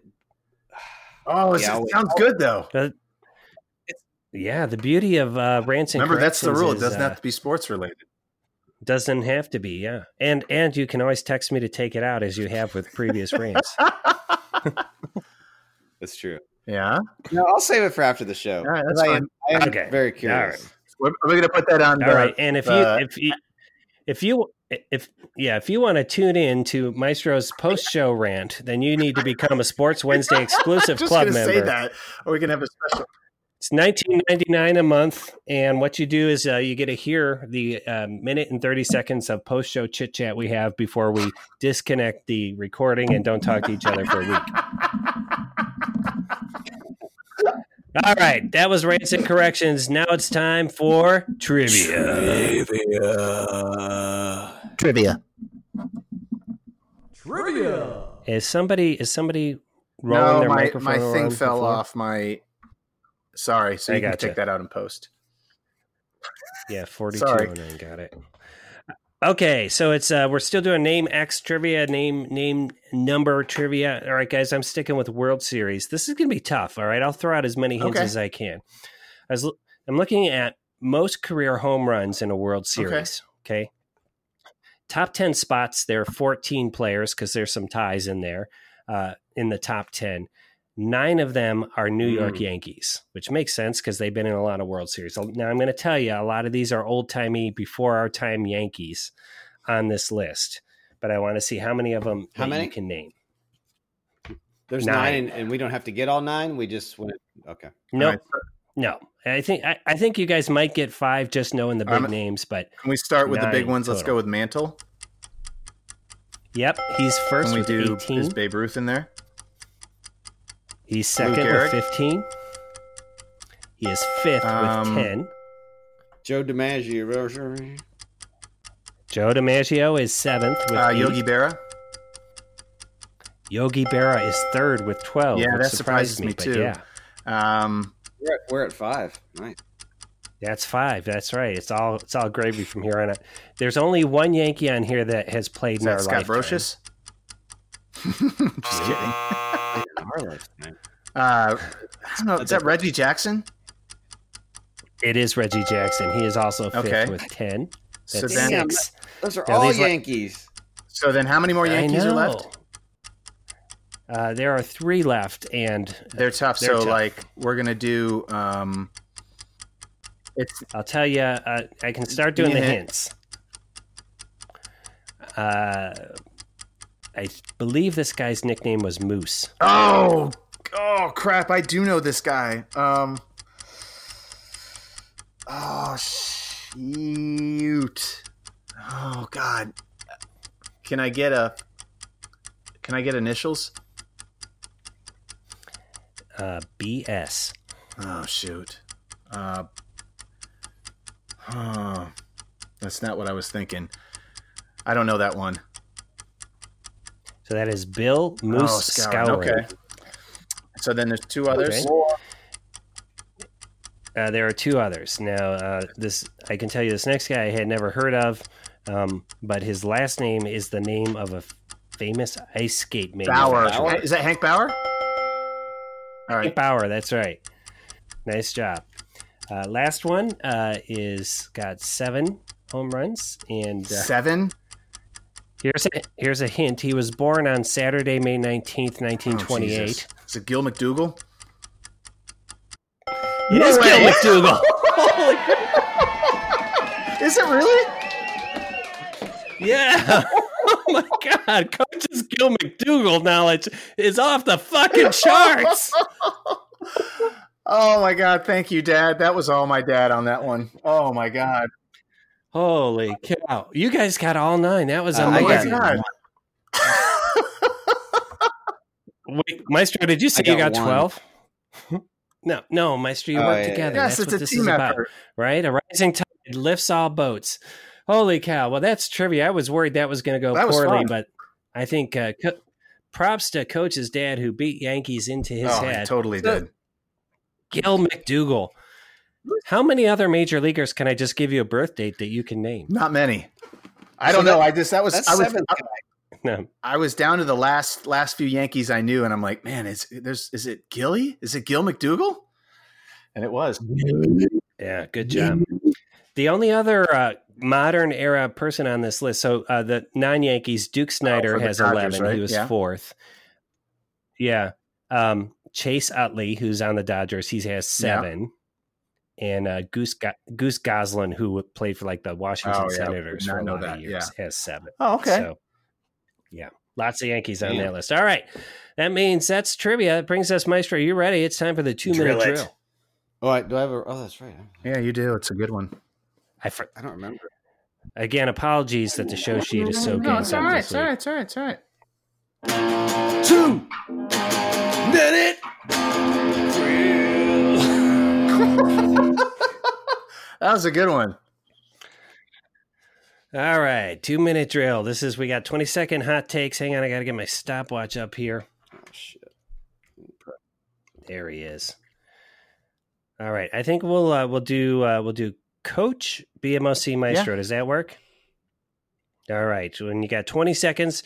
Oh, it Yeah, I'll- sounds good though. Yeah, the beauty of uh, rants and Remember, that's the corrections rule. it doesn't uh, have to be sports related. Doesn't have to be, yeah. And and you can always text me to take it out as you have with previous rants. That's true. yeah. No, I'll save it for after the show. All right, that's I fine. am, I am Okay. very All curious. right. We're, we're going to put that on. All the- right, and if you uh, if you if you if yeah, if you want to tune in to Maestro's post show rant, then you need to become a Sports Wednesday exclusive just club gonna member. say that, or we can have a special. It's nineteen ninety nine a month, and what you do is uh, you get to hear the uh, minute and thirty seconds of post show chit chat we have before we disconnect the recording and don't talk to each other for a week. All right, that was rants and corrections. Now it's time for trivia. Trivia. Trivia. Trivia. Is somebody is somebody rolling No, their my, microphone? my thing fell floor? off my. Sorry, so I you can gotcha. take that out in post. Yeah, forty-two Sorry. oh nine. Got it. Okay, so it's uh we're still doing name X trivia, name name number trivia. All right, guys, I'm sticking with World Series. This is gonna be tough. All right, I'll throw out as many hints Okay. as I can. I was, I'm looking at most career home runs in a World Series. Okay. Top 10 spots, there are 14 players because there's some ties in there uh, in the top 10. Nine of them are New York Mm. Yankees, which makes sense because they've been in a lot of World Series. Now, I'm going to tell you, a lot of these are old timey, before our time Yankees on this list, but I want to see how many of them How many? you can name. There's Nine. nine, and, and we don't have to get all nine. We just went. Okay. No, All right, no. I think I, I think you guys might get five just knowing the big I'm- names, but Can we start with the big Nine ones? Let's go with Mantle. yep, he's first Can we with do 18. is Babe Ruth in there? He's second with 15. He is fifth Um, with 10. Joe DiMaggio. Joe DiMaggio is seventh with Uh, eight. Yogi Berra. Yogi Berra is third with 12. Yeah, that surprises me, but too. Yeah, Um, We're at, we're at five. Nice. that's five. That's right. It's all it's all gravy from here on out. There's only one Yankee on here that has played is in our that Scott lifetime. Brocious? Just kidding. Our lifetime. Uh, I don't know. Is that Reggie Jackson? It is Reggie Jackson. He is also fifth Okay. with 10. So then, Damn. six. Those are Now, all these li- Yankees. so then, how many more Yankees are left? Uh, there are three left, and They're tough. They're so tough. like, we're gonna do. Um, it's I'll tell you, uh, I can start doing the hint. hints. Uh, I believe this guy's nickname was Moose. Oh, oh crap! I do know this guy. Um. Oh shoot! Oh god! Can I get a? Can I get initials? Uh, BS. Oh shoot! Uh, oh, that's not what I was thinking. I don't know that one. So that is Bill Moose Oh, Skowron, Skowron. okay. So then there's two others. Okay. Uh, there are two others. Now, uh, this I can tell you, this next guy I had never heard of, um, but his last name is the name of a famous ice skate Bauer. manufacturer. Is that Hank Bauer? All right. Hank Bauer, that's right. Nice job. Uh, last one uh, is got seven home runs, and uh, Seven. Here's a here's a hint. He was born on Saturday, May nineteenth, oh, nineteen Oh, twenty eight. Jesus. Is it Gil McDougald? It is Gil McDougald. Is it really? Yeah. Oh my God, Coach's Gil McDougald knowledge is off the fucking charts. Oh my God! Thank you, Dad. That was all my dad on that one. Oh my God! Holy cow! You guys got all nine. That was Uh, I Oh my amazing. God! Wait, Maestro, did you say I you got got twelve? no, no, Maestro, you Oh, work yeah, together. Yes, That's it's what a this team is about, effort. right? A rising tide lifts all boats. Holy cow! Well, that's trivia. I was worried that was going to go That poorly, but I think uh, co- props to Coach's dad who beat Yankees into his oh, I head. totally So- did. Gil McDougald. How many other major leaguers can I just give you a birth date that you can name? Not many. I So don't that- know. I just that was I was seventh I. No. I was down to the last last few Yankees I knew, and I'm like, man, is there's is it Gilly? Is it Gil McDougald? And it was. Yeah, good job. The only other uh, modern era person on this list, so uh, the non Yankees, Duke Snider Oh, has Dodgers, 11. right? He was Yeah. fourth. Yeah. Um, Chase Utley, who's on the Dodgers, he has seven. And uh, Goose Go- Goose Goslin, who played for like the Washington Oh, yeah. Senators Did for a lot that, of years, has seven. Oh, okay. So, yeah, lots of Yankees on Damn. that list. All right, that means that's trivia. It brings us Maestro. You ready? It's time for the two minute Drill it. drill. Oh, I, do I have a? Oh, that's right. yeah, you do. It's a good one. I for, I don't remember. again apologies that the show sheet is so No, it's up all right. this It's all week. right. It's all right. It's all right. Two. Did That was a good one. All right, two minute drill. This is we got twenty second hot takes. Hang on, I got to get my stopwatch up here. Oh shit. There he is. All right, I think we'll uh, we'll do uh, we'll do Coach BMOC Maestro. Does that work? All right. When you got twenty seconds,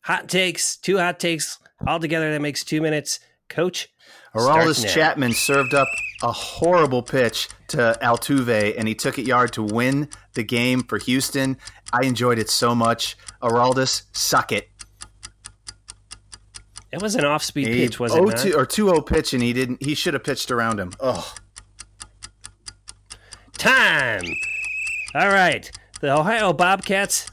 hot takes, two hot takes all together, that makes two minutes. Coach, Aroldis Chapman served up a horrible pitch to Altuve, and he took it yard to win the game for Houston. I enjoyed it so much. Aroldis, suck it. it was an off speed He- pitch, was it oh, not? 0-2 or 2-0 pitch, and he didn't. He should have pitched around him. Oh, Time. All right. The Ohio Bobcats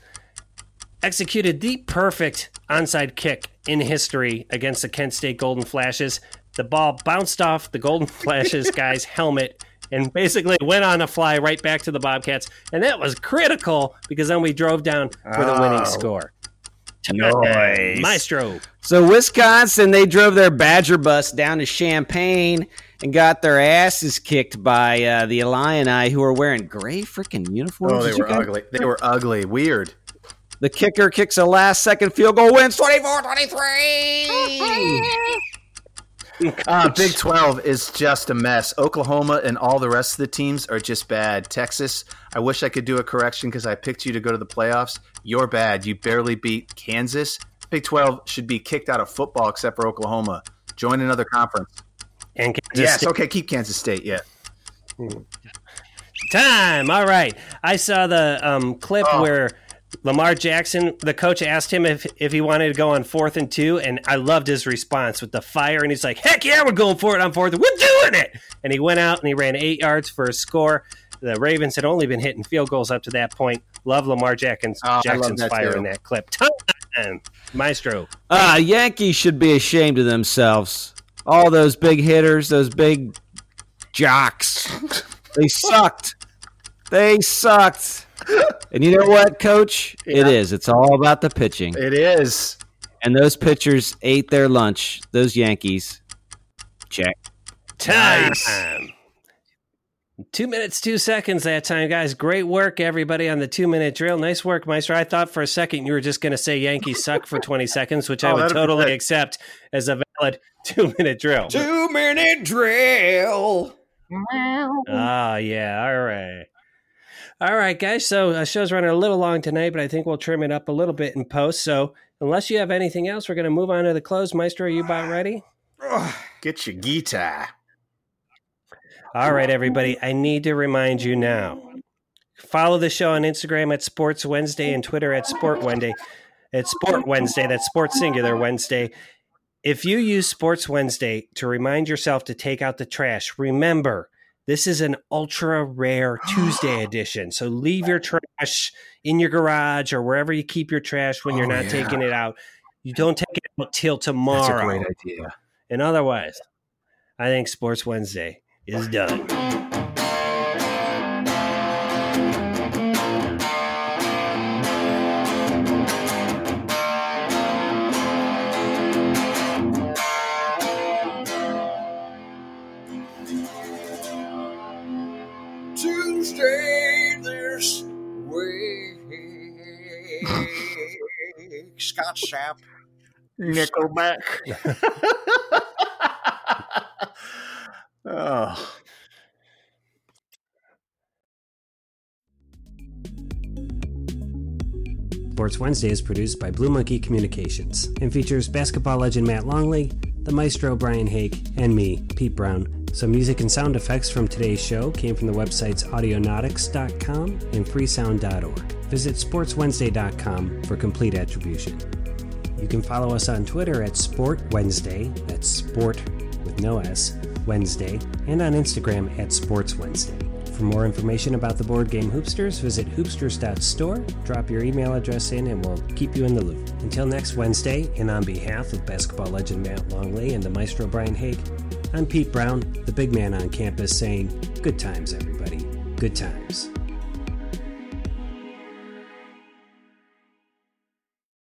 executed the perfect onside kick in history against the Kent State Golden Flashes. The ball bounced off the Golden Flashes guy's helmet and basically went on a fly right back to the Bobcats. And that was critical because then we drove down for the winning Oh. score. Nice. Maestro. So Wisconsin, they drove their Badger bus down to Champaign and got their asses kicked by uh, the Illini, who were wearing gray freaking uniforms. oh, they Did you were guys- ugly. They were ugly. Weird. The kicker kicks a last second field goal, wins 24-23. Uh, Big 12 is just a mess. Oklahoma and all the rest of the teams are just bad. Texas, I wish I could do a correction because I picked you to go to the playoffs. You're bad. You barely beat Kansas. Big 12 should be kicked out of football except for Oklahoma. Join another conference. And Kansas yes, State. okay, keep Kansas State. Yeah. Time. All right. I saw the um, clip Oh. where Lamar Jackson, the coach asked him if, if he wanted to go on fourth and two, and I loved his response with the fire. And he's like, heck yeah, we're going for it on fourth. We're doing it. And he went out and he ran eight yards for a score. The Ravens had only been hitting field goals up to that point. Love Lamar Jackson's, Oh, I love Jackson's that fire too. in that clip. Time. time, Maestro. Ah, Yankees should be ashamed of themselves. All those big hitters, those big jocks. They sucked. They sucked. And you know what, coach? It Yeah. is. It's all about the pitching. It is. And those pitchers ate their lunch. Those Yankees. Check. Time. Nice. Two minutes, two seconds that time, guys. Great work, everybody, on the two minute drill. Nice work, Meister. I thought for a second you were just going to say Yankees suck for 20 seconds, which I Oh, would that'd totally good. accept as a valid two minute drill. Two minute drill. Ah, yeah. All right. All right, guys. So uh, show's running a little long tonight, but I think we'll trim it up a little bit in post. So unless you have anything else, we're going to move on to the close. Maestro, are you about ready? Get your guitar. All right, everybody. I need to remind you now. Follow the show on Instagram at Sports Wednesday and Twitter at Sport Wednesday. At Sport Wednesday, that's Sports Singular Wednesday. If you use Sports Wednesday to remind yourself to take out the trash, remember this is an ultra rare oh, Tuesday edition. So leave your trash in your garage or wherever you keep your trash when you're Oh, not yeah. taking it out. You don't take it out till tomorrow. That's a great idea. And otherwise, I think Sports Wednesday is done. Scott Sapp. Nickelback. oh. Sports Wednesday is produced by Blue Monkey Communications and features basketball legend Matt Longley, the maestro Brian Hake, and me, Pete Brown. Some music and sound effects from today's show came from the websites audionautix.com and freesound.org. Visit sportswednesday.com for complete attribution. You can follow us on Twitter at Sport Wednesday, that's sport with no S, Wednesday, and on Instagram at Sports Wednesday. For more information about the board game Hoopsters, visit hoopsters.store, drop your email address in, and we'll keep you in the loop. Until next Wednesday, and on behalf of basketball legend Matt Longley and the maestro Brian Haig, I'm Pete Brown, the big man on campus, saying, Good times, everybody. Good times.